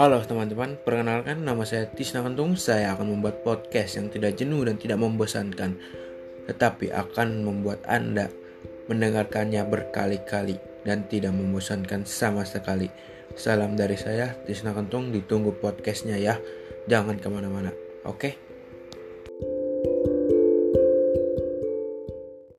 Halo teman-teman, perkenalkan nama saya Tisna Kentung. Saya akan membuat podcast yang tidak jenuh dan tidak membosankan, tetapi akan membuat Anda mendengarkannya berkali-kali dan tidak membosankan sama sekali. Salam dari saya, Tisna Kentung. Ditunggu podcastnya ya. Jangan ke mana-mana, oke?